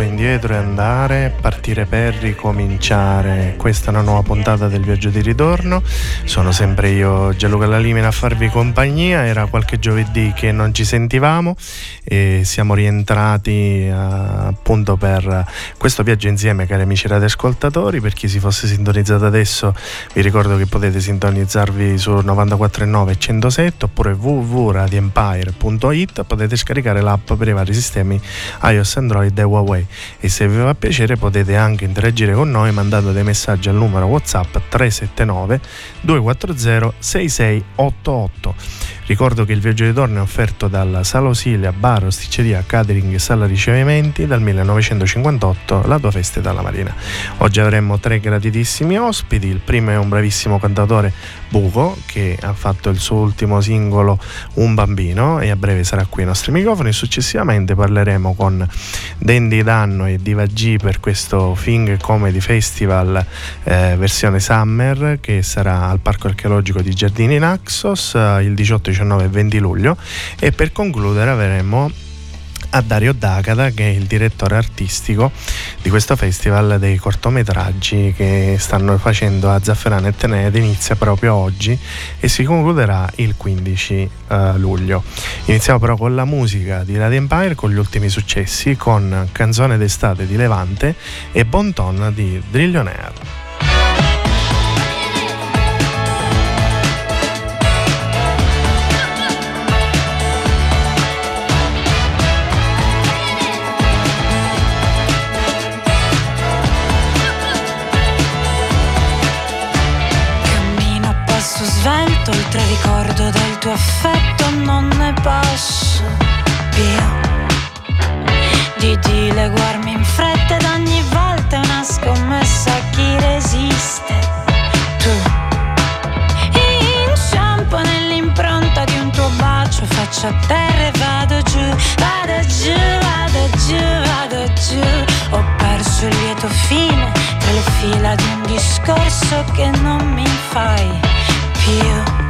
indietro e andare, partire per ricominciare. Questa è una nuova puntata del viaggio di ritorno. Sono sempre io, Gianluca Lalimina, a farvi compagnia. Era qualche giovedì che non ci sentivamo e siamo rientrati uh, appunto per questo viaggio insieme, cari amici radioascoltatori. Per chi si fosse sintonizzato adesso, vi ricordo che potete sintonizzarvi su 94.9 e 107 oppure www.radioempire.it. Potete scaricare l'app per i vari sistemi iOS, Android e Huawei e se vi fa piacere potete anche interagire con noi mandando dei messaggi al numero WhatsApp 379 240 6688. Ricordo che il viaggio di ritorno è offerto dalla Sala Osilia, Bar, Osticceria, Catering e Sala Ricevimenti dal 1958, la tua festa dalla Marina. Oggi avremo tre gratitissimi ospiti, il primo è un bravissimo cantatore Buco che ha fatto il suo ultimo singolo Un bambino e a breve sarà qui ai nostri microfoni. Successivamente parleremo con Dandy Danno e Diva G per questo Fing Comedy Festival eh, versione Summer che sarà al Parco Archeologico di Giardini Naxos eh, il 18 19 e 20 luglio e per concludere avremo a Dario D'Agata che è il direttore artistico di questo festival dei cortometraggi che stanno facendo a Zafferano e Tenete inizia proprio oggi e si concluderà il 15 uh, eh, luglio. Iniziamo però con la musica di Radio Empire con gli ultimi successi con Canzone d'estate di Levante e Bon Ton di Drillionaire tuo affetto non ne posso più. Di dileguarmi in fretta ed ogni volta è una scommessa a chi resiste. Tu inciampo nell'impronta di un tuo bacio faccio a terra e vado giù vado giù vado giù vado giù. Ho perso il lieto fine tra le fila di un discorso che non mi fai più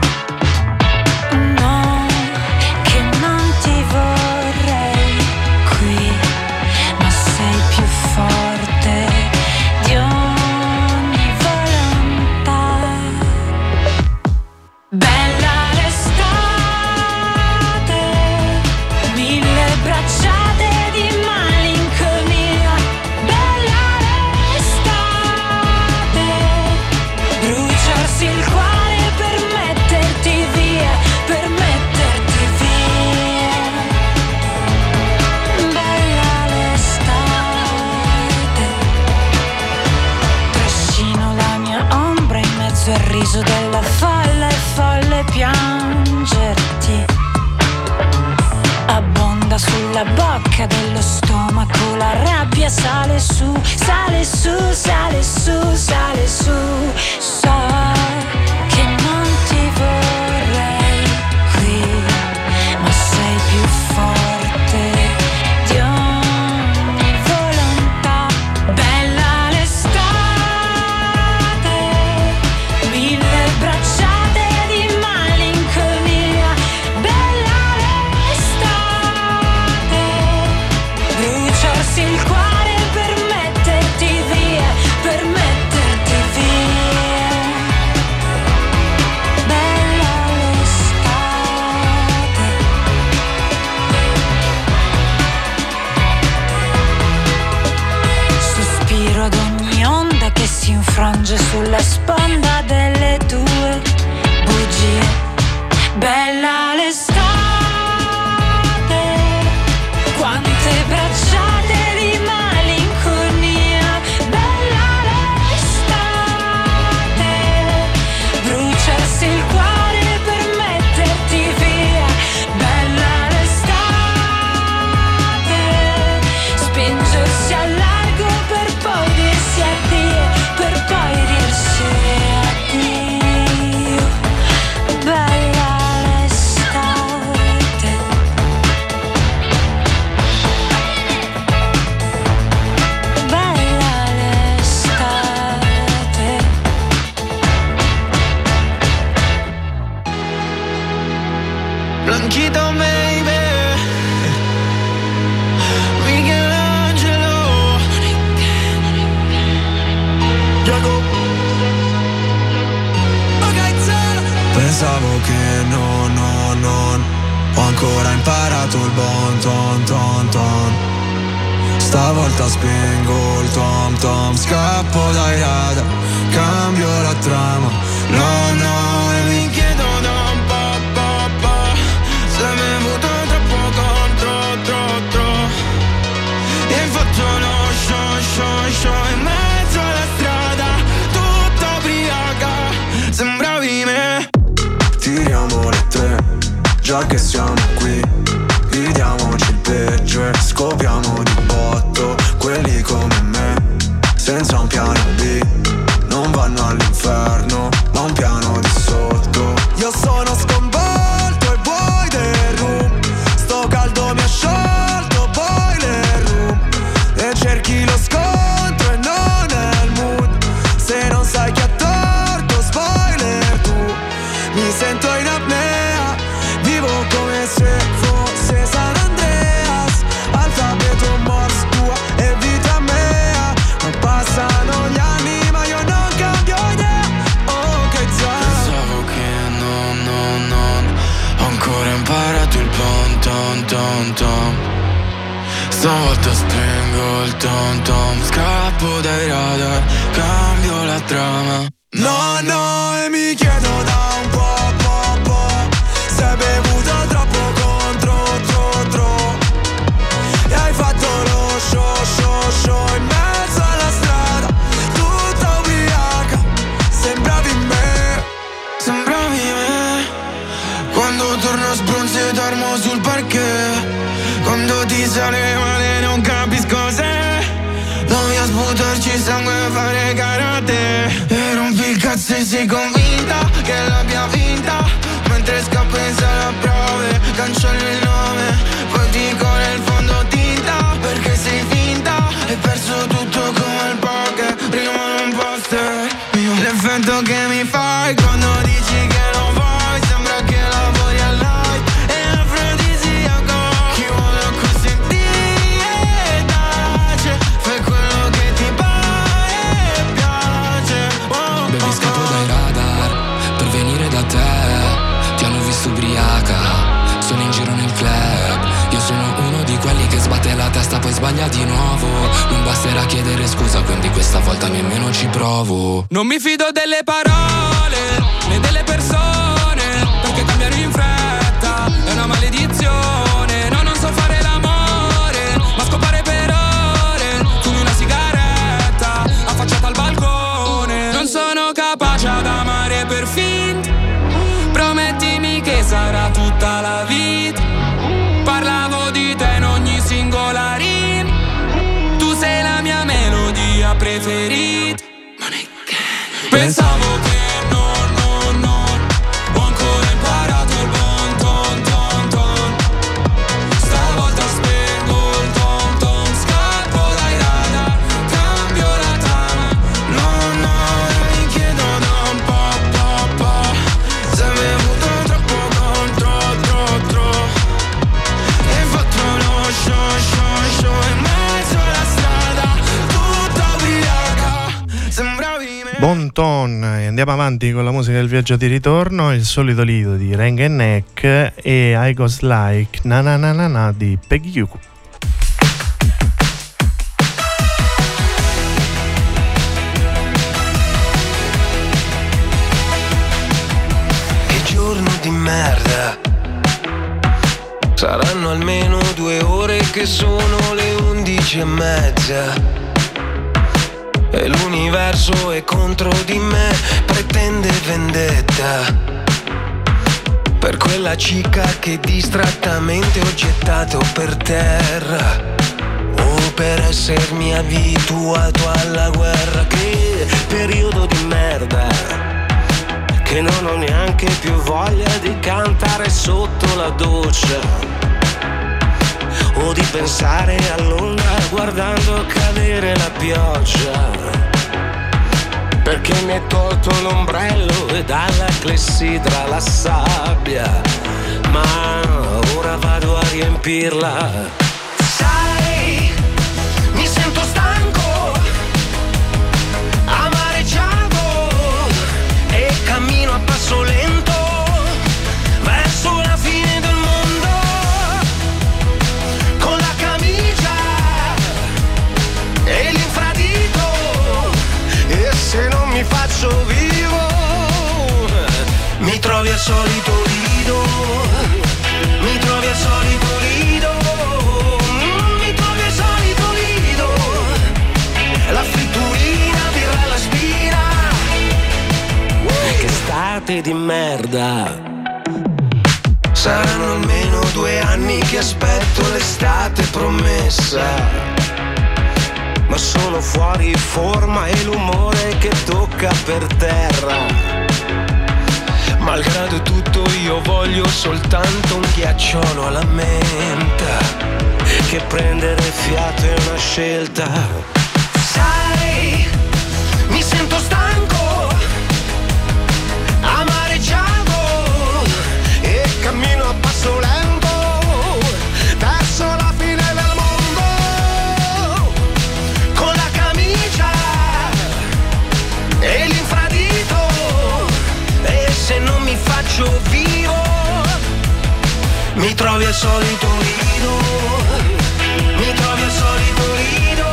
don't, don't di nuovo. Non basterà chiedere scusa quindi questa volta nemmeno ci provo. Non mi fido delle parole viaggio di ritorno il solito lido di Reng Neck e I Goes Like Na Na Na Na Na di Peggy Yuku. Che giorno di merda Saranno almeno due ore che sono le undici e mezza e l'universo è contro di me, pretende vendetta. Per quella cica che distrattamente ho gettato per terra. O per essermi abituato alla guerra. Che periodo di merda che non ho neanche più voglia di cantare sotto la doccia o di pensare all'onda guardando cadere la pioggia. Perché mi hai tolto l'ombrello e dalla clessidra la sabbia, ma ora vado a riempirla solito lido, mi trovi al solito lido, mm, mi trovi al solito lido, la fritturina, birra alla spina, che state di merda. Saranno almeno due anni che aspetto l'estate promessa. Ma sono fuori forma e l'umore che tocca per terra. Malgrado tutto io voglio soltanto un ghiacciolo alla menta. Che prendere fiato è una scelta. Sai, mi sento stanco, trovi al solito lido mi trovi al solito lido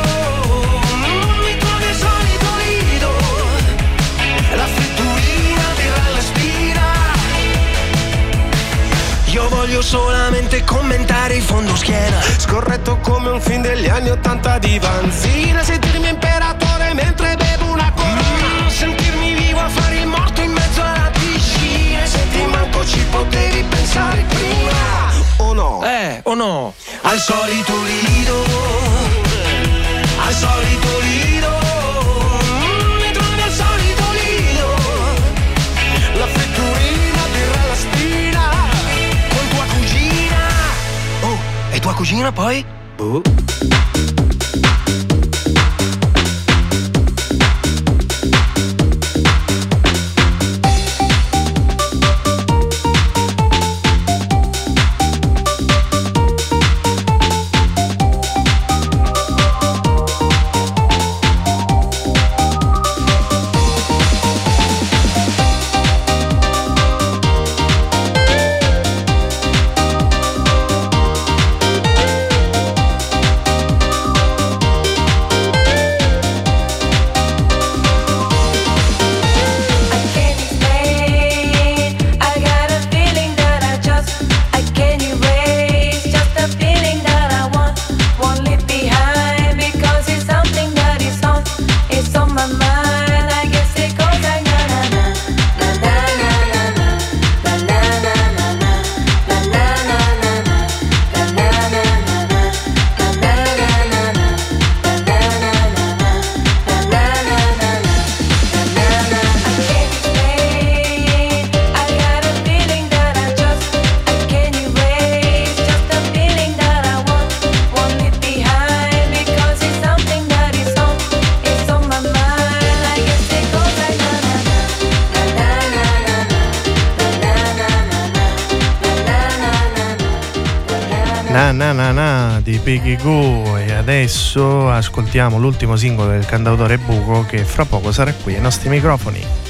Mm, mi trovi al solito lido la fritturina alla spina. Io voglio solamente commentare il fondo schiena. Scorretto come un film degli anni Ottanta di Vanzina. Sentirmi imperatore mentre bevo una corona Sentirmi vivo a fare il morto in mezzo alla piscina. E Senti manco ci potevi pensare prima? Eh, o no? Al solito lido. Al solito lido. Mi trovi al solito lido. La fritturina, birra alla spina. Con tua cugina. Oh, e tua cugina poi? Boh Piggy Goo e adesso ascoltiamo l'ultimo singolo del cantautore Buco che fra poco sarà qui ai nostri microfoni.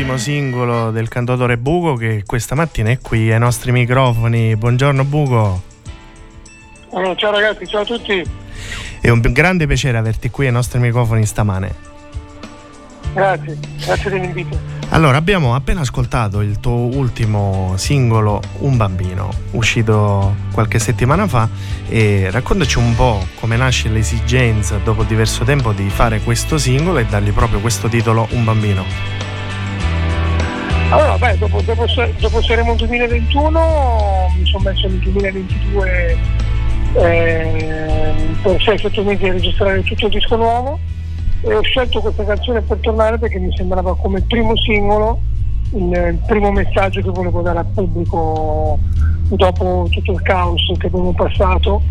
L'ultimo singolo del cantautore Bugo che questa mattina è qui ai nostri microfoni. Buongiorno Bugo. Allora, ciao ragazzi, ciao a tutti. È un grande piacere averti qui ai nostri microfoni stamane. Grazie, grazie dell'invito. Allora, abbiamo appena ascoltato il tuo ultimo singolo Un bambino, uscito qualche settimana fa e raccontaci un po' come nasce l'esigenza dopo diverso tempo di fare questo singolo e dargli proprio questo titolo Un bambino. Allora, beh, dopo, dopo, dopo Seremo 2021 mi sono messo nel 2022 eh, per 6-7 mesi a registrare tutto il disco nuovo. E ho scelto questa canzone per tornare perché mi sembrava come primo singolo il, primo messaggio che volevo dare al pubblico dopo tutto il caos che abbiamo passato,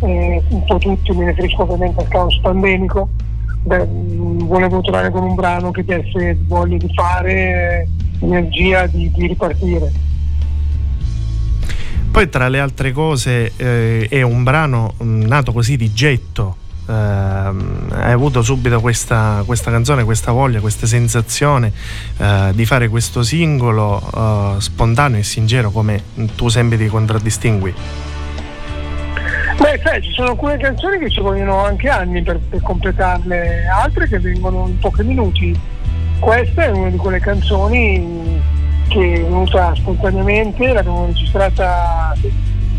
eh, un po' tutti, mi riferisco ovviamente al caos pandemico, Beh, volevo tornare con un brano che desse voglia di fare, energia di, di ripartire. Poi tra le altre cose eh, è un brano mh, nato così di getto, eh, hai avuto subito questa, questa, canzone, questa voglia, questa sensazione eh, di fare questo singolo eh, spontaneo e sincero come tu sempre ti contraddistingui? Beh, sai, ci sono alcune canzoni che ci vogliono anche anni per, per completarle, altre che vengono in pochi minuti. Questa è una di quelle canzoni che è venuta spontaneamente, l'abbiamo registrata,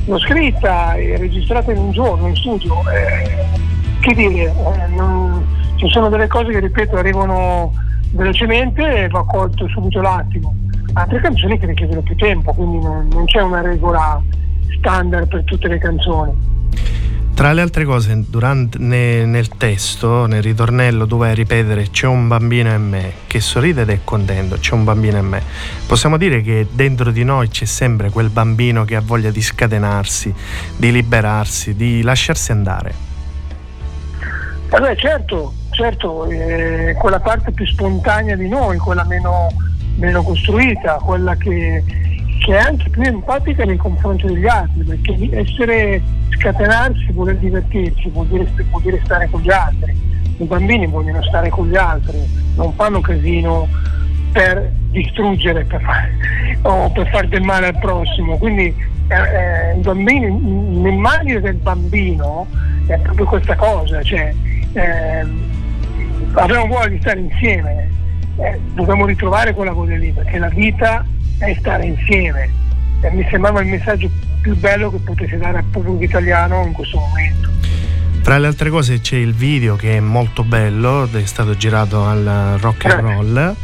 l'ho scritta e registrata in un giorno in studio. Eh, che dire, eh, non, ci sono delle cose che ripeto arrivano velocemente e va colto subito l'attimo, altre canzoni che richiedono più tempo, quindi non, non c'è una regola standard per tutte le canzoni. Tra le altre cose, durante, ne, nel testo, nel ritornello, dove ripetere c'è un bambino in me che sorride ed è contento, c'è un bambino in me. Possiamo dire che dentro di noi c'è sempre quel bambino che ha voglia di scatenarsi, di liberarsi, di lasciarsi andare. Allora, certo, certo, eh, quella parte più spontanea di noi, quella meno, meno costruita, quella che, che, è anche più empatica nei confronti degli altri, perché essere scatenarsi vuol divertirsi, vuol dire, vuol dire stare con gli altri. I bambini vogliono stare con gli altri, non fanno casino per distruggere per fare, o per fare del male al prossimo. Quindi eh, eh, i bambini, l'immagine del bambino è proprio questa cosa, cioè eh, abbiamo voglia di stare insieme, eh, dobbiamo ritrovare quella voglia lì, perché la vita è stare insieme. E mi sembrava il messaggio più bello che potesse dare al pubblico italiano in questo momento. Tra le altre cose c'è il video che è molto bello, è stato girato al rock and roll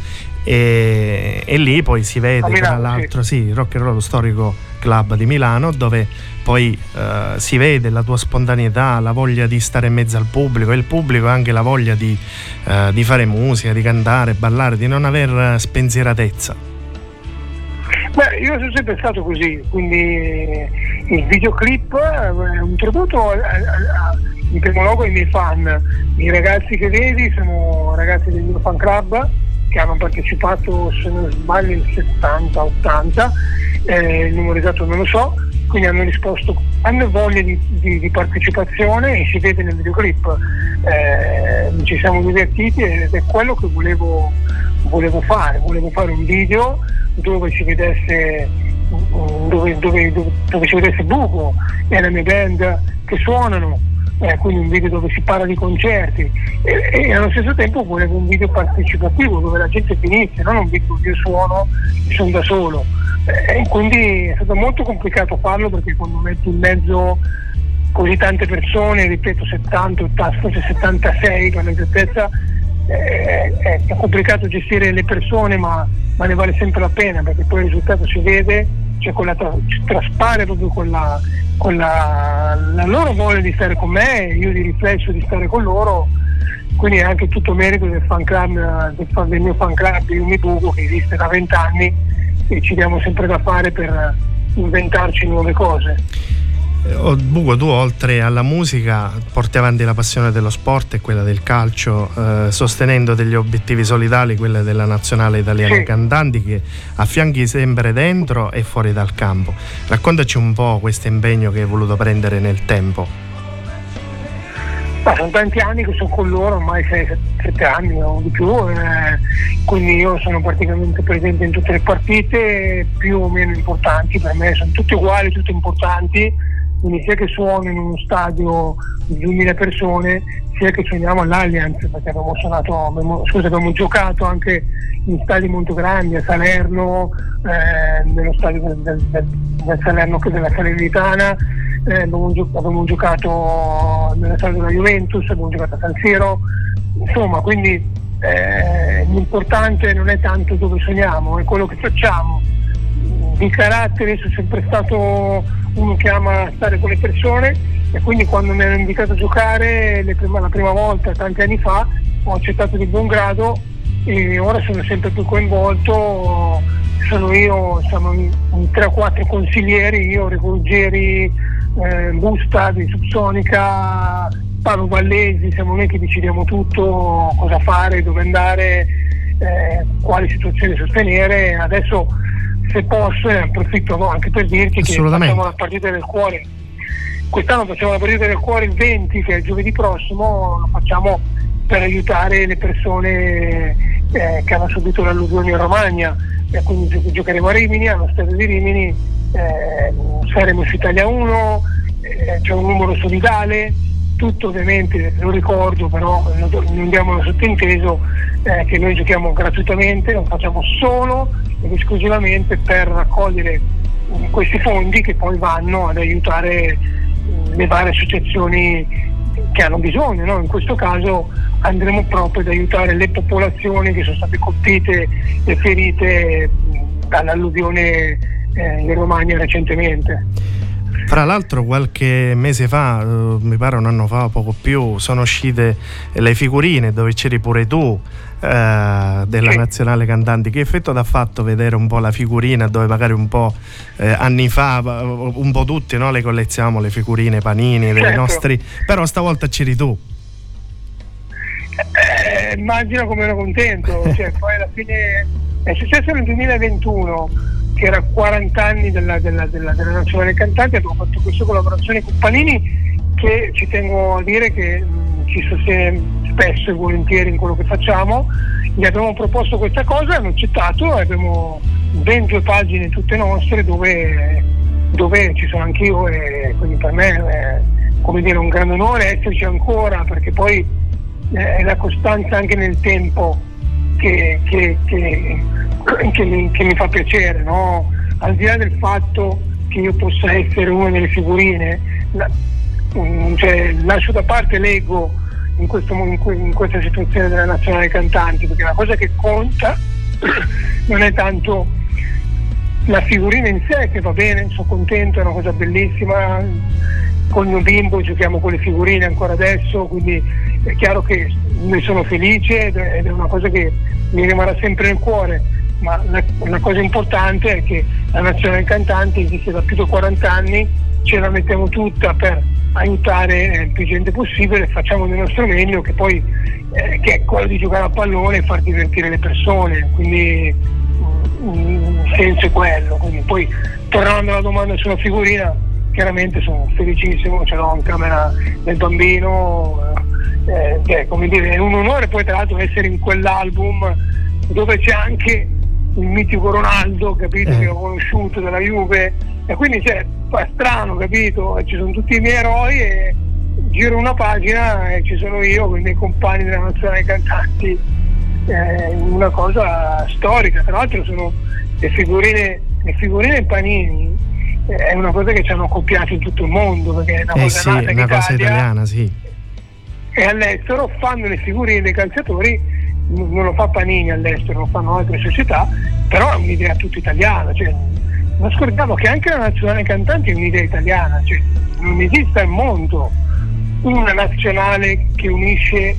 e, e lì poi si vede Milano, tra l'altro sì. sì, rock and roll storico club di Milano dove poi eh, si vede la tua spontaneità, la voglia di stare in mezzo al pubblico e il pubblico ha anche la voglia di, eh, di fare musica, di cantare, ballare, di non aver spensieratezza. Beh, io sono sempre stato così, quindi il videoclip è un tributo in primo luogo ai miei fan. I ragazzi che vedi sono ragazzi del mio fan club che hanno partecipato, se non sbaglio, il 70-80, eh, il numero esatto non lo so, quindi hanno risposto, hanno voglia di, di, di partecipazione e si vede nel videoclip. Eh, ci siamo divertiti ed è quello che volevo, volevo fare, volevo fare un video dove si vedesse dove, dove, dove, dove si vedesse Buco e la mia band che suonano, eh, quindi un video dove si parla di concerti. E, e, allo stesso tempo volevo un video partecipativo dove la gente finisse, non un video dove io suono e sono da solo. E quindi è stato molto complicato farlo perché quando metti in mezzo così tante persone, ripeto 70, 80, forse 76 per l'esattezza, eh, è complicato gestire le persone ma, ma, ne vale sempre la pena perché poi il risultato si vede, cioè quella, traspare proprio quella, quella, la loro voglia di stare con me, io di riflesso di stare con loro, quindi è anche tutto merito del fan club, del, del mio fan club di Umibugo che esiste da vent'anni e ci diamo sempre da fare per inventarci nuove cose. Bugo, tu oltre alla musica porti avanti la passione dello sport e quella del calcio, eh, sostenendo degli obiettivi solidali, quella della nazionale italiana sì. cantanti che affianchi sempre dentro e fuori dal campo. Raccontaci un po' questo impegno che hai voluto prendere nel tempo. Ma sono tanti anni che sono con loro, ormai 6-7 anni o di più, eh, quindi io sono praticamente presente in tutte le partite più o meno importanti, per me sono tutte uguali, tutte importanti quindi sia che suono in uno stadio di 2000 persone sia che suoniamo all'Allianz perché abbiamo suonato, abbiamo, scusa, abbiamo giocato anche in stadi molto grandi a Salerno, eh, nello stadio del, del, del, Salerno che della Salernitana, eh, abbiamo, abbiamo, giocato nella stadio della Juventus, abbiamo giocato a San Siro, insomma quindi eh, l'importante non è tanto dove suoniamo, è quello che facciamo. Di carattere sono sempre stato uno che ama stare con le persone e quindi quando mi hanno invitato a giocare prima, la prima volta tanti anni fa ho accettato di buon grado e ora sono sempre più coinvolto sono io siamo in, in 3 o 4 consiglieri io Regolgeri eh, Busta di Subsonica Paolo Vallesi siamo noi che decidiamo tutto cosa fare dove andare eh, quali situazioni sostenere. Adesso se posso, ne approfitto no, anche per dirti che facciamo la partita del cuore. Quest'anno facciamo la partita del cuore il 20, che è giovedì prossimo, lo facciamo per aiutare le persone eh, che hanno subito l'alluvione in Romagna. E quindi giocheremo a Rimini, allo stadio di Rimini, eh, saremo su Italia 1, eh, c'è un numero solidale, tutto ovviamente lo ricordo, però non diamo sottinteso eh, che noi giochiamo gratuitamente, lo facciamo solo ed esclusivamente per raccogliere mm, questi fondi che poi vanno ad aiutare mm, le varie associazioni che hanno bisogno. No? In questo caso andremo proprio ad aiutare le popolazioni che sono state colpite e ferite mm, dall'alluvione eh, in Romagna recentemente. Fra l'altro qualche mese fa, eh, mi pare un anno fa o poco più, sono uscite le figurine dove c'eri pure tu eh, della sì. nazionale cantanti. Che effetto ti ha fatto vedere un po' la figurina dove magari un po' eh, anni fa, un po' tutti no? le collezioniamo le figurine panini dei certo. nostri, però stavolta c'eri tu. Eh, immagino come ero contento, cioè, poi alla fine è successo nel 2021 che era 40 anni della, della, della, della nazionale cantante, abbiamo fatto questa collaborazione con Panini che ci tengo a dire che mh, ci sostiene spesso e volentieri in quello che facciamo. Gli abbiamo proposto questa cosa, hanno accettato e abbiamo ben due pagine tutte nostre dove, dove ci sono anch'io e quindi per me è come dire, un grande onore esserci ancora perché poi è la costanza anche nel tempo che, che, che, che mi, mi, fa piacere, no? al di là del fatto che io possa essere una delle figurine, la, cioè, lascio da parte l'ego in, questo, in, questa situazione della nazionale cantanti, perché la cosa che conta non è tanto la figurina in sé, che va bene, sono contento, è una cosa bellissima, con il mio bimbo giochiamo con le figurine ancora adesso, quindi è chiaro che ne sono felice ed è una cosa che mi rimarrà sempre nel cuore, ma la, la cosa importante è che la nazionale cantante esiste da più di 40 anni, ce la mettiamo tutta per aiutare il più gente possibile, facciamo del nostro meglio che poi eh, che è quello di giocare a pallone e far divertire le persone, quindi mm, il senso è quello. Quindi, poi tornando alla domanda sulla figurina, chiaramente sono felicissimo, ce l'ho in camera del bambino, eh, eh, come dire, è un onore poi tra l'altro essere in quell'album dove c'è anche il mitico Ronaldo, capito, eh. che ho conosciuto della Juve, e quindi cioè, è strano, capito, ci sono tutti i miei eroi e giro una pagina e ci sono io con i miei compagni della nazionale cantanti, eh, una cosa storica, tra l'altro sono le figurine le figurine panini è una cosa che ci hanno copiato in tutto il mondo perché è una Eh cosa sì, nata una cosa Italia italiana, sì. e all'estero fanno le figurine dei calciatori, non lo fa Panini all'estero, lo fanno altre società, però è un'idea tutta italiana. Cioè, non scordiamo che anche la nazionale cantanti è un'idea italiana, cioè, non esiste al mondo una nazionale che unisce,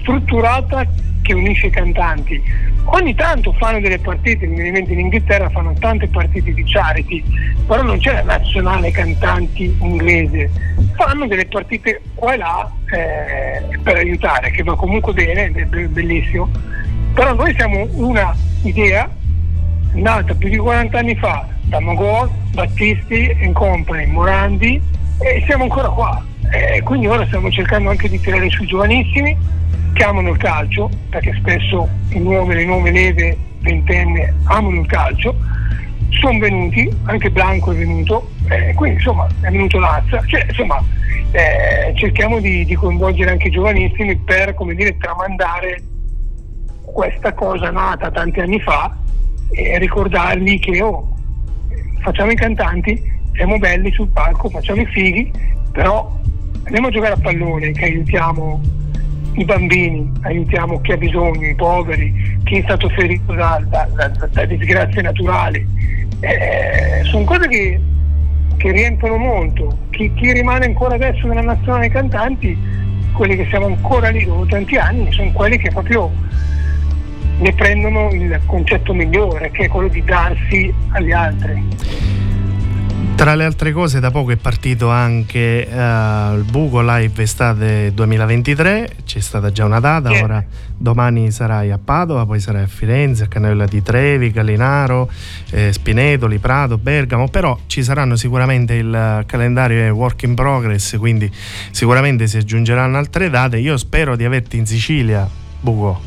strutturata che unisce i cantanti. Ogni tanto fanno delle partite, mi viene in mente in Inghilterra fanno tante partite di charity, però non c'è la nazionale cantanti inglese, fanno delle partite qua e là eh, per aiutare, che va comunque bene, è be- bellissimo, però noi siamo una idea nata più di 40 anni fa da Mogol, Battisti and Company, Morandi e siamo ancora qua. E quindi ora stiamo cercando anche di tirare sui giovanissimi amano il calcio, perché spesso i nuovi, le nuove leve ventenne amano il calcio, sono venuti, anche Blanco è venuto, eh, quindi insomma è venuto Lazza, cioè insomma eh, cerchiamo di, di coinvolgere anche i giovanissimi per come dire tramandare questa cosa nata tanti anni fa e ricordargli che oh, facciamo i cantanti, siamo belli sul palco, facciamo i fighi, però andiamo a giocare a pallone che aiutiamo i bambini, aiutiamo chi ha bisogno, i poveri, chi è stato ferito da, da- da- da disgrazie naturali. Eh, sono cose che, che riempiono molto. Chi, chi rimane ancora adesso nella nazionale dei cantanti, quelli che siamo ancora lì dopo tanti anni, sono quelli che proprio ne prendono il concetto migliore, che è quello di darsi agli altri. Tra le altre cose, da poco è partito anche eh, il Buco Live Estate 2023, c'è stata già una data, Sì. ora domani sarai a Padova, poi sarai a Firenze, a Cannella di Trevi, Calinaro, eh, Spinetoli, Prato, Bergamo, però ci saranno sicuramente il calendario è work in progress, quindi sicuramente si aggiungeranno altre date. Io spero di averti in Sicilia, Buco.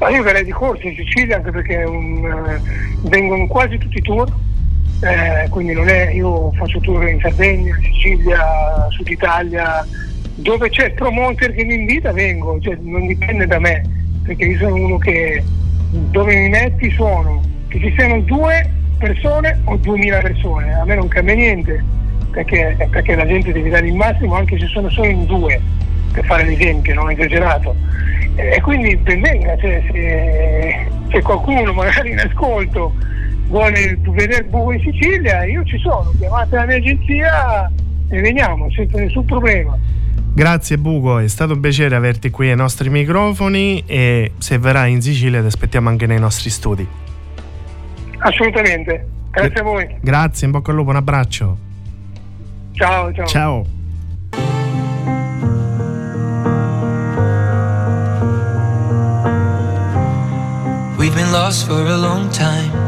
Ma io verrei di corsa in Sicilia anche perché un, eh, vengono quasi tutti i tour, eh, quindi non è, io faccio tour in Sardegna, Sicilia, Sud Italia, dove c'è il promoter che mi invita vengo, cioè, non dipende da me, perché io sono uno che dove mi metti sono che ci siano due persone o duemila persone, a me non cambia niente, perché, perché la gente deve dare il massimo anche se sono solo in due, per fare l'esempio, non esagerato. E quindi ben venga, cioè, se, se qualcuno magari in ascolto vuole vedere buco in Sicilia, io ci sono, chiamate la mia agenzia e veniamo, senza nessun problema. Grazie Buco, è stato un piacere averti qui ai nostri microfoni e se verrai in Sicilia ti aspettiamo anche nei nostri studi. Assolutamente. Grazie a voi. Grazie, in bocca al lupo, un abbraccio. Ciao, ciao. Ciao. We've been lost for a long time.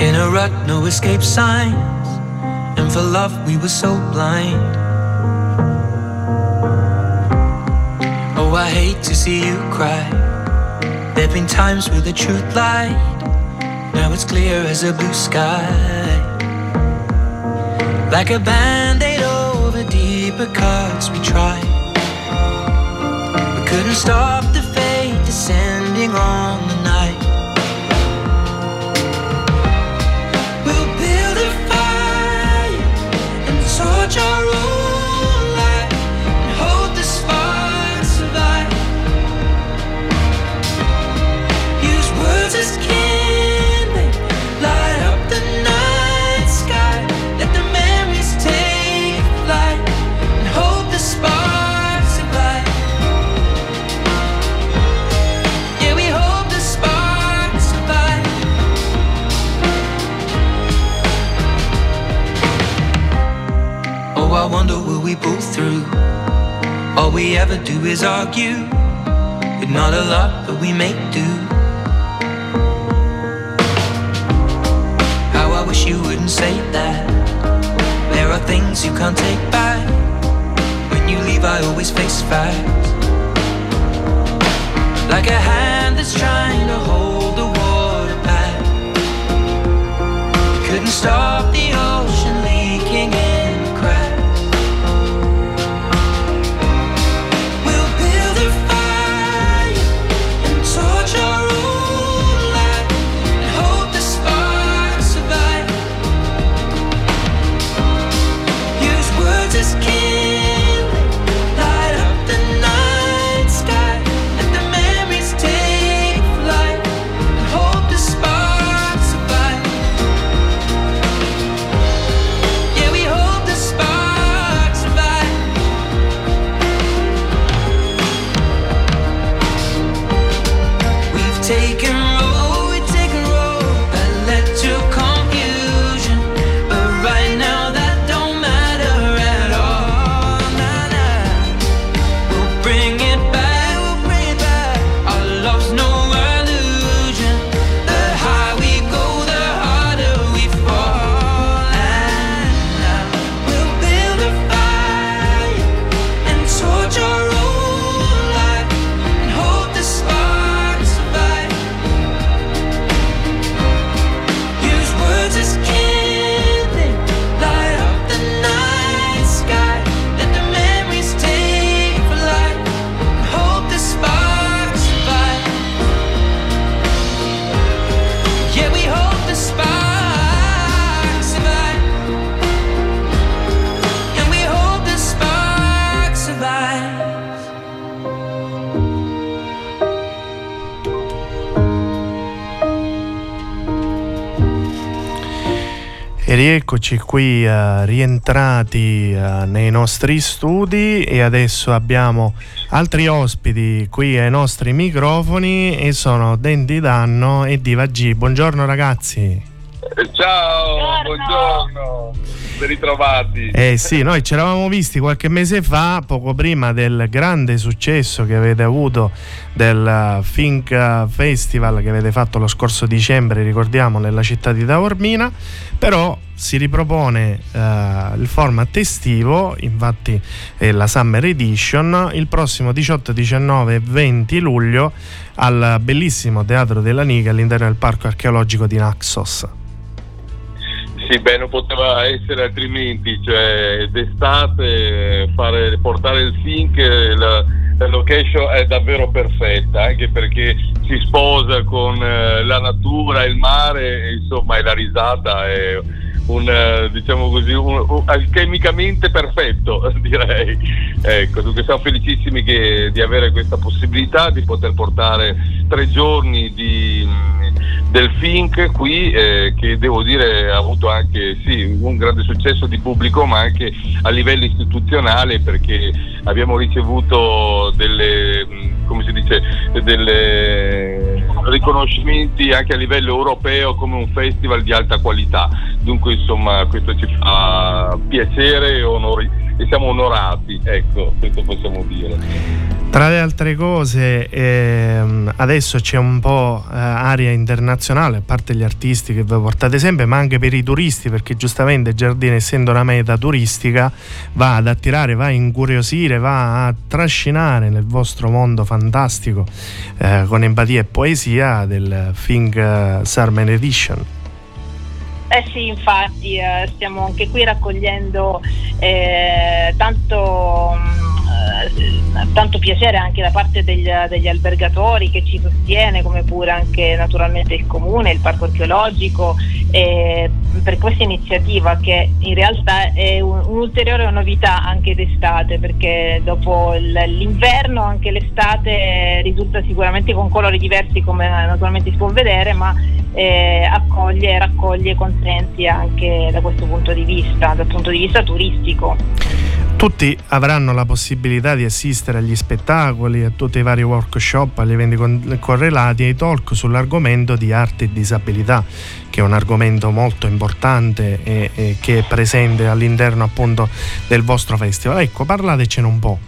In a rut, no escape signs. And for love, we were so blind. Oh, I hate to see you cry. There've been times where the truth lied. Now it's clear as a blue sky. Like a band aid over deeper cuts, we tried. We couldn't stop the fate descending on 假如 rieccoci qui uh, rientrati uh, nei nostri studi e adesso abbiamo altri ospiti qui ai nostri microfoni e sono Dendi Danno e Diva G. Buongiorno ragazzi. Ciao, buongiorno. Ben ritrovati. Eh sì, noi ci eravamo visti qualche mese fa, poco prima del grande successo che avete avuto del Think Festival che avete fatto lo scorso dicembre, ricordiamo, nella città di Taormina, però si ripropone eh, il format estivo, infatti è la Summer Edition, il prossimo 18, 19 e 20 luglio al bellissimo Teatro della Niga all'interno del Parco Archeologico di Naxos. Sì, beh, non poteva essere altrimenti, cioè d'estate fare, portare il sync, la, la, location è davvero perfetta, anche perché si sposa con eh, la natura, il mare, insomma, e la risata è un, eh, diciamo così, un, un, alchemicamente perfetto, direi. Ecco, dunque siamo felicissimi che, di avere questa possibilità di poter portare tre giorni di, del Fink qui, eh, che devo dire ha avuto anche sì, un grande successo di pubblico, ma anche a livello istituzionale, perché abbiamo ricevuto delle, come si dice, delle riconoscimenti anche a livello europeo come un festival di alta qualità. Dunque insomma questo ci fa piacere e, onori- e siamo onorati, ecco, questo possiamo dire. Tra le altre cose, ehm, adesso c'è un po' eh, aria internazionale, a parte gli artisti che voi portate sempre, ma anche per i turisti, perché giustamente Giardino, essendo una meta turistica, va ad attirare, va a incuriosire, va a trascinare nel vostro mondo fantastico, eh, con empatia e poesia, del Think uh, Summer Edition. Eh sì, infatti, eh, stiamo anche qui raccogliendo eh, tanto eh, tanto piacere anche da parte degli, degli, albergatori che ci sostiene, come pure anche naturalmente il comune, il parco archeologico, eh, per questa iniziativa che in realtà è un, un'ulteriore novità anche d'estate, perché dopo l'inverno anche l'estate risulta sicuramente con colori diversi come naturalmente si può vedere, ma eh, accoglie e raccoglie consensi anche da questo punto di vista, dal punto di vista turistico. Tutti avranno la possibilità di assistere agli spettacoli, a tutti i vari workshop, agli eventi correlati e ai talk sull'argomento di arte e disabilità, che è un argomento molto importante e, e che è presente all'interno appunto del vostro festival. Ecco, parlatecene un po'.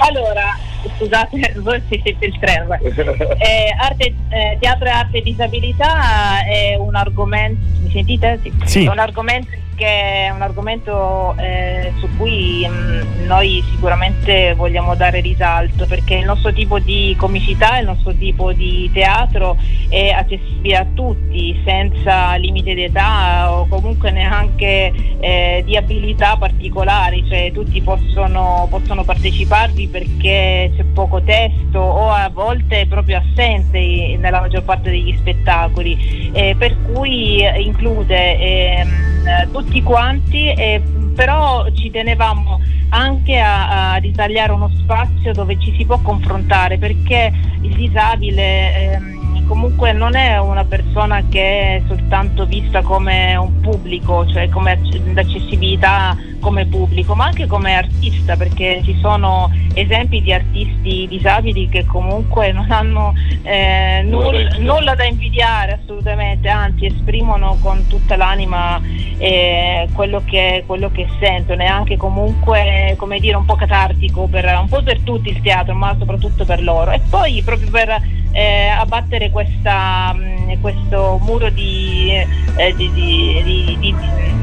Allora, scusate, voi siete il treno. Eh, arte, eh, teatro e arte e disabilità è un argomento, mi sentite? Sì. sì. È un argomento che è un argomento eh, su cui mh, noi sicuramente vogliamo dare risalto perché il nostro tipo di comicità, il nostro tipo di teatro è accessibile a tutti senza limite d'età o comunque neanche eh, di abilità particolari, cioè tutti possono, possono parteciparvi perché c'è poco testo o a volte è proprio assente nella maggior parte degli spettacoli, eh, per cui include ehm, tutti tutti quanti, eh, però ci tenevamo anche a, a, ritagliare uno spazio dove ci si può confrontare perché il disabile... Ehm, comunque non è una persona che è soltanto vista come un pubblico, cioè come l'accessibilità come pubblico, ma anche come artista, perché ci sono esempi di artisti disabili che comunque non hanno eh, nulla, nulla, da invidiare assolutamente, anzi esprimono con tutta l'anima eh, quello, che, quello, che, sentono, è anche comunque come dire un po' catartico, per, un po' per tutti il teatro, ma soprattutto per loro. E poi proprio per eh, abbattere questa, mh, mm, questo muro di, eh, di, di,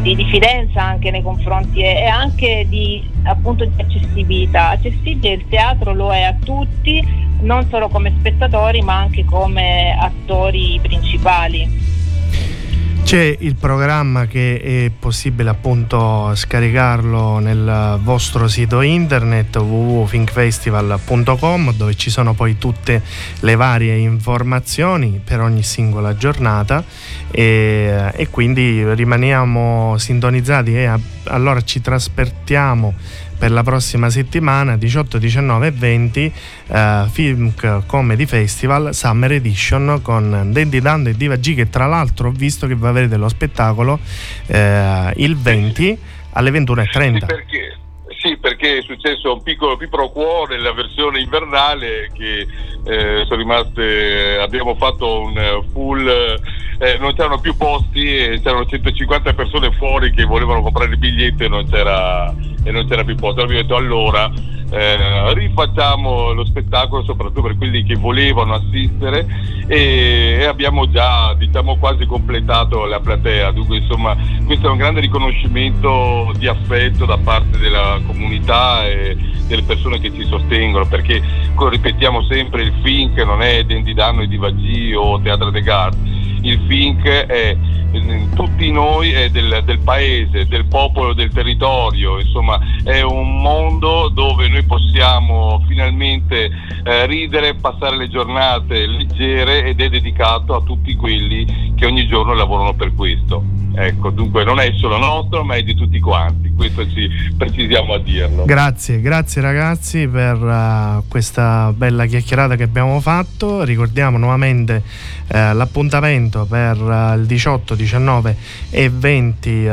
di, diffidenza anche nei confronti e, e anche di, appunto, di accessibilità. Accessibile il teatro lo è a tutti, non solo come spettatori ma anche come attori principali. C'è il programma che è possibile appunto scaricarlo nel vostro sito internet www.thinkfestival.com dove ci sono poi tutte le varie informazioni per ogni singola giornata. E, e quindi rimaniamo sintonizzati e a, allora ci traspertiamo per la prossima settimana 18, 19 e 20 eh, Film Comedy Festival Summer Edition con Dandy Dando e Diva G che tra l'altro ho visto che va avrete lo spettacolo eh, il 20 alle 21.30. Sì, perché? Sì, perché è successo un piccolo pipro quo nella versione invernale che eh, sono rimaste, abbiamo fatto un full, eh, non c'erano più posti e c'erano 150 persone fuori che volevano comprare il biglietto e non c'era, e non c'era più posto. Abbiamo detto allora eh, rifacciamo lo spettacolo soprattutto per quelli che volevano assistere e, e, abbiamo già diciamo quasi completato la platea dunque insomma questo è un grande riconoscimento di affetto da parte della comunità e delle persone che ci sostengono perché ripetiamo sempre il che non è Dendi Danno e Divagì o Teatro de Garde. Il FINC è tutti noi, è del, del, paese, del popolo, del territorio, insomma è un mondo dove noi possiamo finalmente eh, ridere, passare le giornate leggere ed è dedicato a tutti quelli che ogni giorno lavorano per questo. Ecco, dunque non è solo nostro, ma è di tutti quanti, questo ci precisiamo a dirlo. Grazie, grazie ragazzi per uh, questa bella chiacchierata che abbiamo fatto. Ricordiamo nuovamente uh, l'appuntamento per uh, il 18, 19 e 20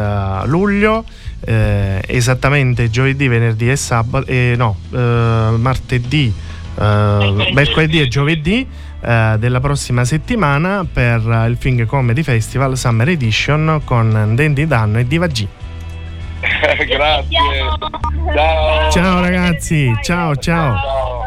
luglio. Esattamente giovedì, venerdì e sabato, eh, no, martedì, mercoledì e giovedì della prossima settimana per il Fing Comedy Festival Summer Edition con Dandy Danno e Diva G. Grazie. Ciao. Ciao ragazzi. ciao. ciao. ciao. ciao.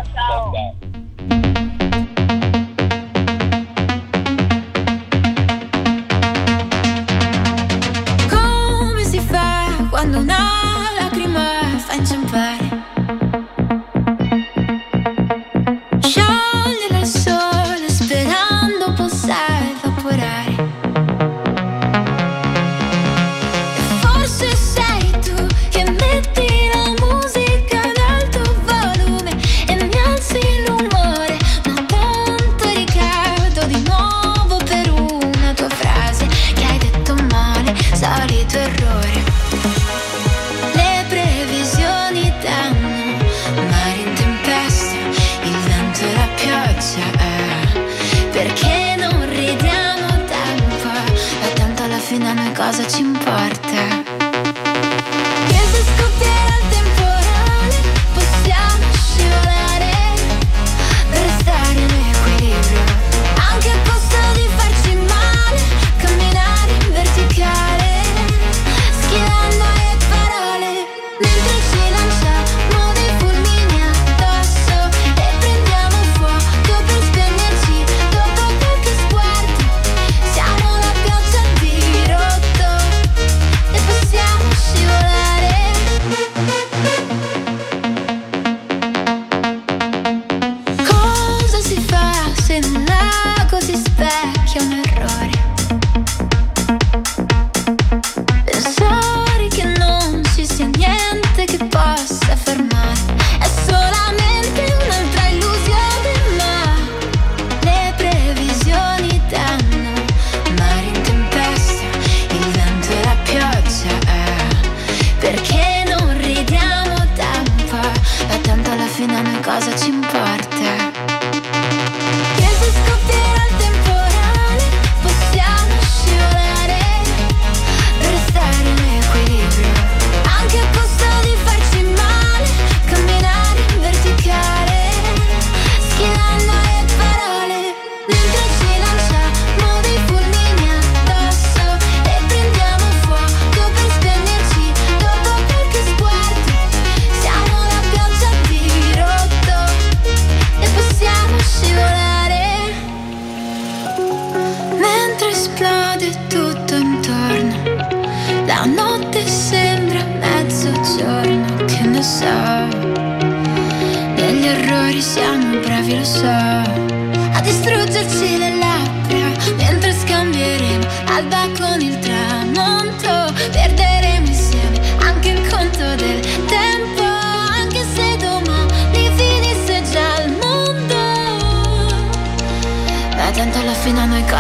causa ti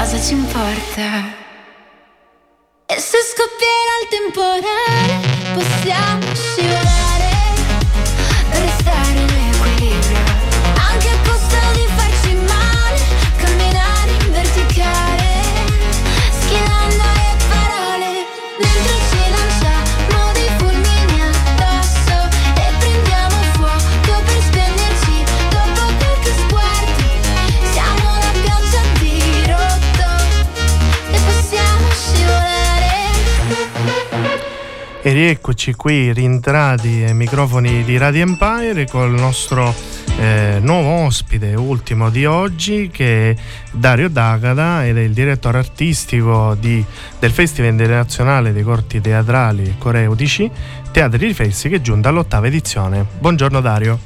cosa ci importa? Rieccoci qui rientrati ai microfoni di Radio Empire con il nostro eh, nuovo ospite ultimo di oggi che è Dario Dagada ed è il direttore artistico di, del Festival Internazionale dei Corti Teatrali e Coreutici Teatri Riflessi che è giunta all'ottava edizione. Buongiorno Dario.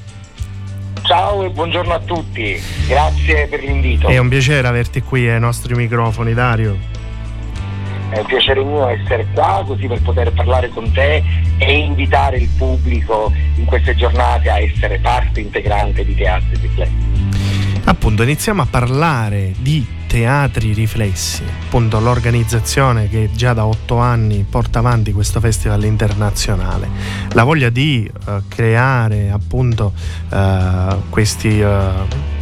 Ciao e buongiorno a tutti, grazie per l'invito. È un piacere averti qui ai nostri microfoni Dario. È un piacere mio essere qua così per poter parlare con te e invitare il pubblico in queste giornate a essere parte integrante di Teatri Riflessi. Appunto, iniziamo a parlare di Teatri Riflessi, appunto l'organizzazione che già da otto anni porta avanti questo festival internazionale. La voglia di uh, creare appunto uh, questi... Uh,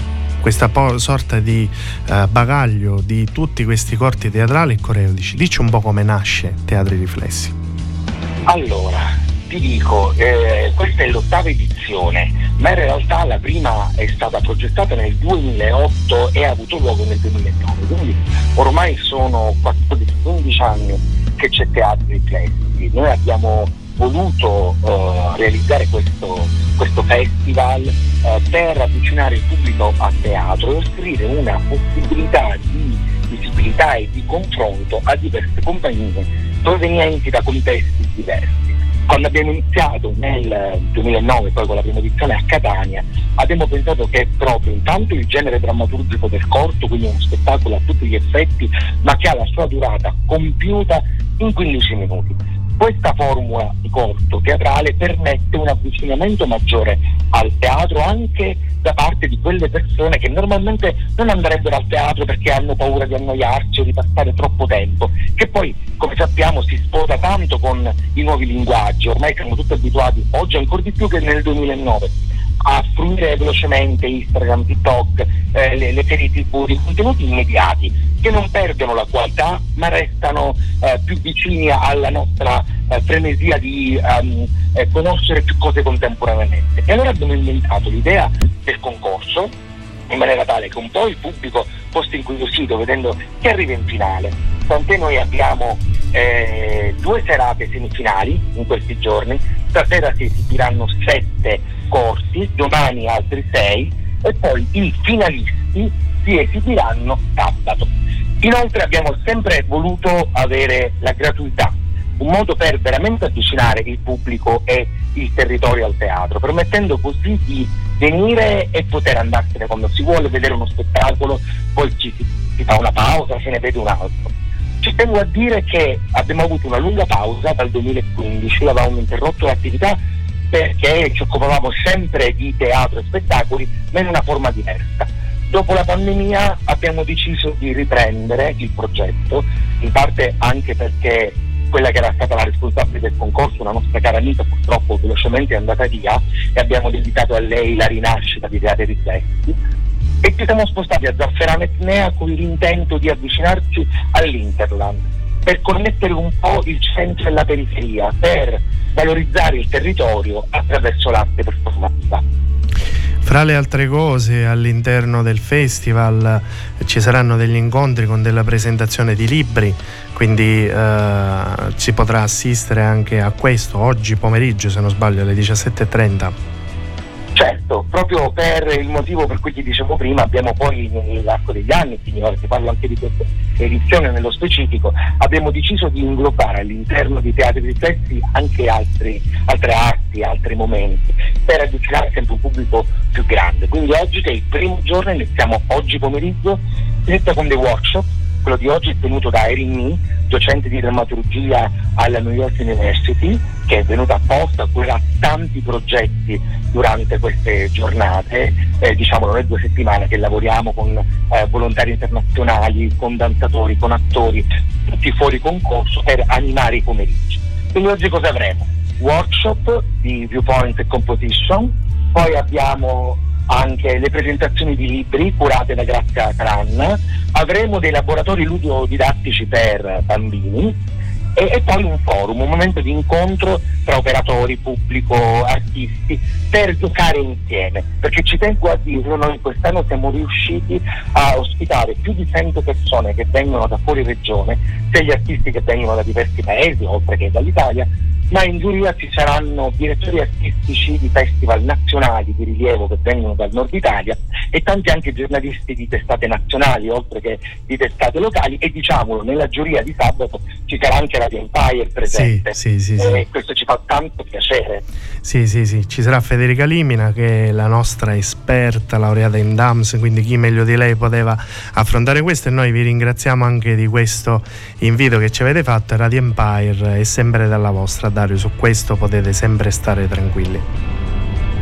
questa po- sorta di uh, bagaglio di tutti questi corti teatrali e coreodici. Dici un po' come nasce Teatri Riflessi. Allora, ti dico, eh, questa è l'ottava edizione, ma in realtà la prima è stata progettata nel 2008 e ha avuto luogo nel 2009, quindi ormai sono 14-15 anni che c'è Teatri Riflessi. Noi abbiamo voluto uh, realizzare questo, questo festival uh, per avvicinare il pubblico a teatro e offrire una possibilità di visibilità e di confronto a diverse compagnie provenienti da contesti diversi. Quando abbiamo iniziato nel 2009, poi con la prima edizione a Catania, abbiamo pensato che proprio intanto il genere drammaturgico del corto, quindi uno spettacolo a tutti gli effetti, ma che ha la sua durata compiuta in 15 minuti questa formula di corto teatrale permette un avvicinamento maggiore al teatro anche da parte di quelle persone che normalmente non andrebbero al teatro perché hanno paura di annoiarci o di passare troppo tempo, che poi come sappiamo si sposa tanto con i nuovi linguaggi, ormai siamo tutti abituati, oggi ancora di più che nel 2009 a fruire velocemente Instagram, TikTok, eh, le, serie TV di contenuti immediati che non perdono la qualità ma restano eh, più vicini alla nostra eh, frenesia di um, conoscere più cose contemporaneamente. E allora abbiamo inventato l'idea del concorso in maniera tale che un po' il pubblico fosse incuriosito vedendo che arriva in finale. Tant'è noi abbiamo eh, due serate semifinali in questi giorni, stasera si esibiranno sette corsi, domani altri sei e poi i finalisti si esibiranno sabato. Inoltre abbiamo sempre voluto avere la gratuità, un modo per veramente avvicinare il pubblico e il territorio al teatro, permettendo così di venire e poter andarsene quando si vuole, vedere uno spettacolo, poi ci si, si fa una pausa, se ne vede un altro. Ci tengo a dire che abbiamo avuto una lunga pausa dal 2015, avevamo interrotto l'attività perché ci occupavamo sempre di teatro e spettacoli, ma in una forma diversa. Dopo la pandemia abbiamo deciso di riprendere il progetto, in parte anche perché quella che era stata la responsabile del concorso, una nostra cara amica, purtroppo velocemente è andata via e abbiamo dedicato a lei la rinascita di Teatri Riflessi e ci siamo spostati a Zafferano Etnea con l'intento di avvicinarci all'Interland per connettere un po' il centro e la periferia, per valorizzare il territorio attraverso l'arte performativa. Fra le altre cose all'interno del festival ci saranno degli incontri con della presentazione di libri, quindi eh, si potrà assistere anche a questo oggi pomeriggio se non sbaglio alle 17.30. Certo, proprio per il motivo per cui ti dicevo prima, abbiamo poi nell'arco degli anni, ora ti parlo anche di questa edizione nello specifico, abbiamo deciso di inglobare all'interno di teatri riflessi anche altri, altre arti, altri momenti, per avvicinare sempre un pubblico più grande. Quindi oggi che è il primo giorno, iniziamo oggi pomeriggio, inizia con dei workshop quello di oggi è tenuto da Erin Nee, docente di drammaturgia alla New York University, che è venuta apposta, curerà tanti progetti durante queste giornate, eh, diciamo non è due settimane che lavoriamo con eh, volontari internazionali, con danzatori, con attori, tutti fuori concorso per animare i pomeriggi. Quindi oggi cosa avremo? Workshop di viewpoint e composition, poi abbiamo anche le presentazioni di libri curate da Grazia Cran, avremo dei laboratori ludodidattici per bambini e, e, poi un forum, un momento di incontro tra operatori, pubblico, artisti per giocare insieme, perché ci tengo a dirlo, noi quest'anno siamo riusciti a ospitare più di 100 persone che vengono da fuori regione, sia gli artisti che vengono da diversi paesi, oltre che dall'Italia, ma in giuria ci saranno direttori artistici di festival nazionali di rilievo che vengono dal nord Italia e tanti anche giornalisti di testate nazionali oltre che di testate locali. E diciamolo nella giuria di sabato ci sarà anche Radio Empire presente. Sì, sì, sì, e questo ci fa tanto piacere. Sì, sì, sì, ci sarà Federica Limina che è la nostra esperta laureata in DAMS, quindi chi meglio di lei poteva affrontare questo? E noi vi ringraziamo anche di questo invito che ci avete fatto Radio Empire è sempre dalla vostra. Dario, su questo potete sempre stare tranquilli.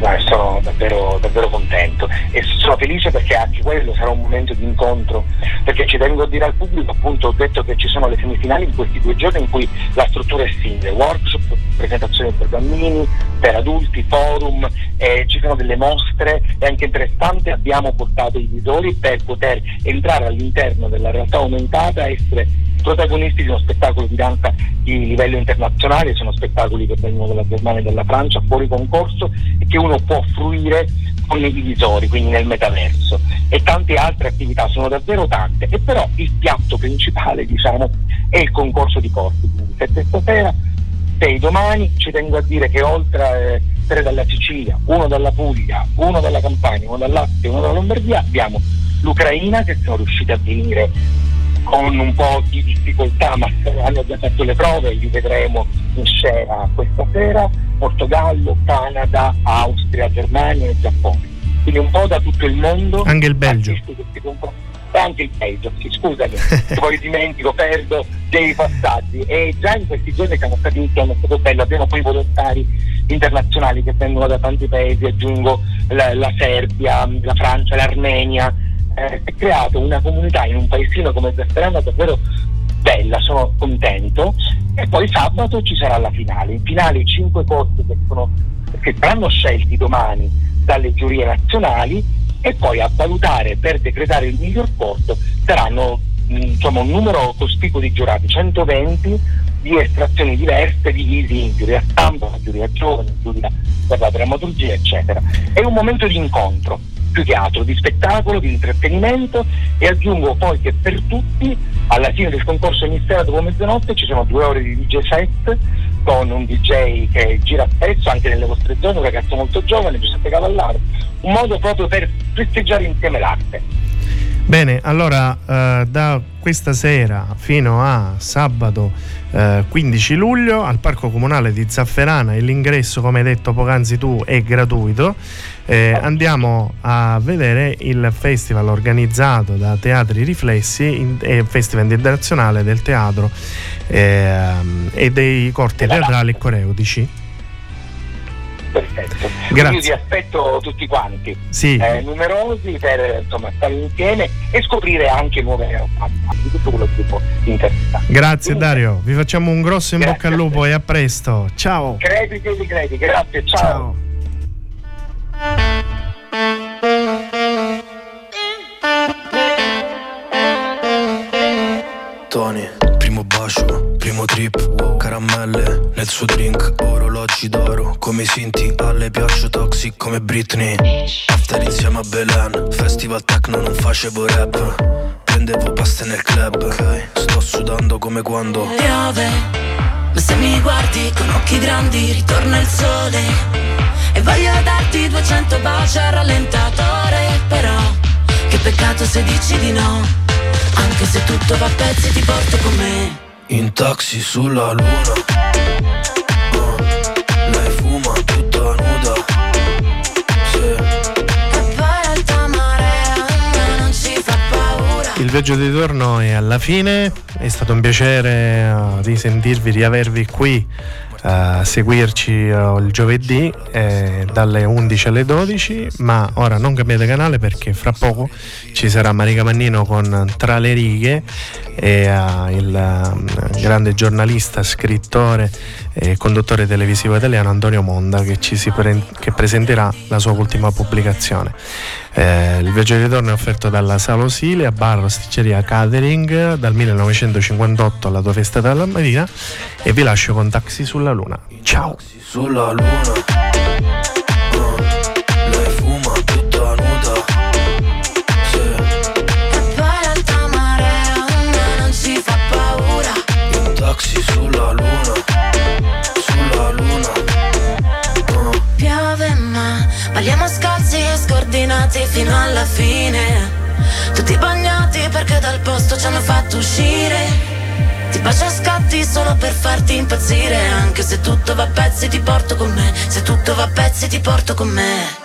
Guarda, sono davvero, davvero contento e sono felice perché anche quello sarà un momento di incontro, perché ci tengo a dire al pubblico, appunto ho detto che ci sono le semifinali in questi due giorni in cui la struttura è simile, workshop, presentazioni per bambini, per adulti, forum, eh, ci sono delle mostre e anche interessante abbiamo portato i visori per poter entrare all'interno della realtà aumentata essere protagonisti di uno spettacolo di danza di livello internazionale, sono spettacoli che vengono dalla Germania e dalla Francia, fuori concorso e che uno può fruire con i visori, quindi nel metaverso. E tante altre attività, sono davvero tante. E però il piatto principale diciamo è il concorso di corpi, quindi sette stasera, sei domani, ci tengo a dire che oltre eh, tre dalla Sicilia, uno dalla Puglia, uno dalla Campania, uno dal Lazio, uno dalla Lombardia, abbiamo l'Ucraina che sono riusciti a venire con un po' di difficoltà, ma hanno già fatto le prove, li vedremo in scena questa sera, Portogallo, Canada, Austria, Germania e Giappone. Quindi un po' da tutto il mondo. Anche il Belgio. che anche il Belgio, sì, scusami, poi dimentico, perdo dei passaggi. E già in questi giorni siamo stati insieme, è stato bello, abbiamo poi volontari internazionali che vengono da tanti paesi, aggiungo la, la Serbia, la Francia, l'Armenia, eh, creato una comunità in un paesino come Zafferano davvero bella, sono contento. E poi sabato ci sarà la finale, in finale i cinque corsi che, sono, che saranno scelti domani dalle giurie nazionali e poi a valutare per decretare il miglior corso saranno mh, insomma, un numero cospicuo di giurati, 120 di estrazioni diverse divisi in giuria stampa, giuria giovane, giuria per la drammaturgia eccetera. È un momento di incontro più che di spettacolo, di intrattenimento e aggiungo poi che per tutti alla fine del concorso iniziale dopo mezzanotte ci sono due ore di DJ set con un DJ che gira spesso anche nelle vostre zone, un ragazzo molto giovane, Giuseppe Cavallaro, un modo proprio per festeggiare insieme l'arte. Bene, allora eh, da questa sera fino a sabato eh, 15 luglio al Parco Comunale di Zafferana l'ingresso, come hai detto poc'anzi tu, è gratuito. Eh, andiamo a vedere il festival organizzato da Teatri Riflessi, in, il Festival internazionale del teatro ehm, e dei corti teatrali e coreutici. Perfetto. Grazie. Quindi vi aspetto tutti quanti, Sì. eh, numerosi per insomma, stare insieme e scoprire anche nuove realtà di tutto quello che può interessare. Grazie Dario, vi facciamo un grosso in bocca al a lupo e a presto. Ciao. Credi, credi, credi, grazie, ciao. Tony, primo bacio, primo trip, caramelle nel suo drink, orologi d'oro, come i Sinti, alle piaccio toxic come Britney. After insieme a Belen, festival techno non facevo rap, prendevo paste nel club, sto sudando come quando Piove, ma se mi guardi con occhi grandi ritorna il sole. E voglio darti 200 baci al rallentatore. Però, che peccato se dici di no Anche se tutto va a pezzi ti porto con me in taxi sulla luna. Oh, lei fuma tutta nuda. Il viaggio di ritorno è alla fine, è stato un piacere eh, risentirvi, riavervi qui a seguirci eh, il giovedì eh, dalle 11 alle 12, ma ora non cambiate canale perché fra poco ci sarà Marica Mannino con Tra le righe e eh, il grande giornalista, scrittore e conduttore televisivo italiano Antonio Monda che, pre- che presenterà la sua ultima pubblicazione. Eh, il viaggio di ritorno è offerto dalla Sala Osilia, bar, rosticceria catering dal 1958 alla tua festa della mattina e vi lascio con Taxi sulla Luna. Ciao! Alla fine. Tutti bagnati perché dal posto ci hanno fatto uscire. Ti bacio a scatti solo per farti impazzire. Anche se tutto va a pezzi ti porto con me. Se tutto va a pezzi ti porto con me.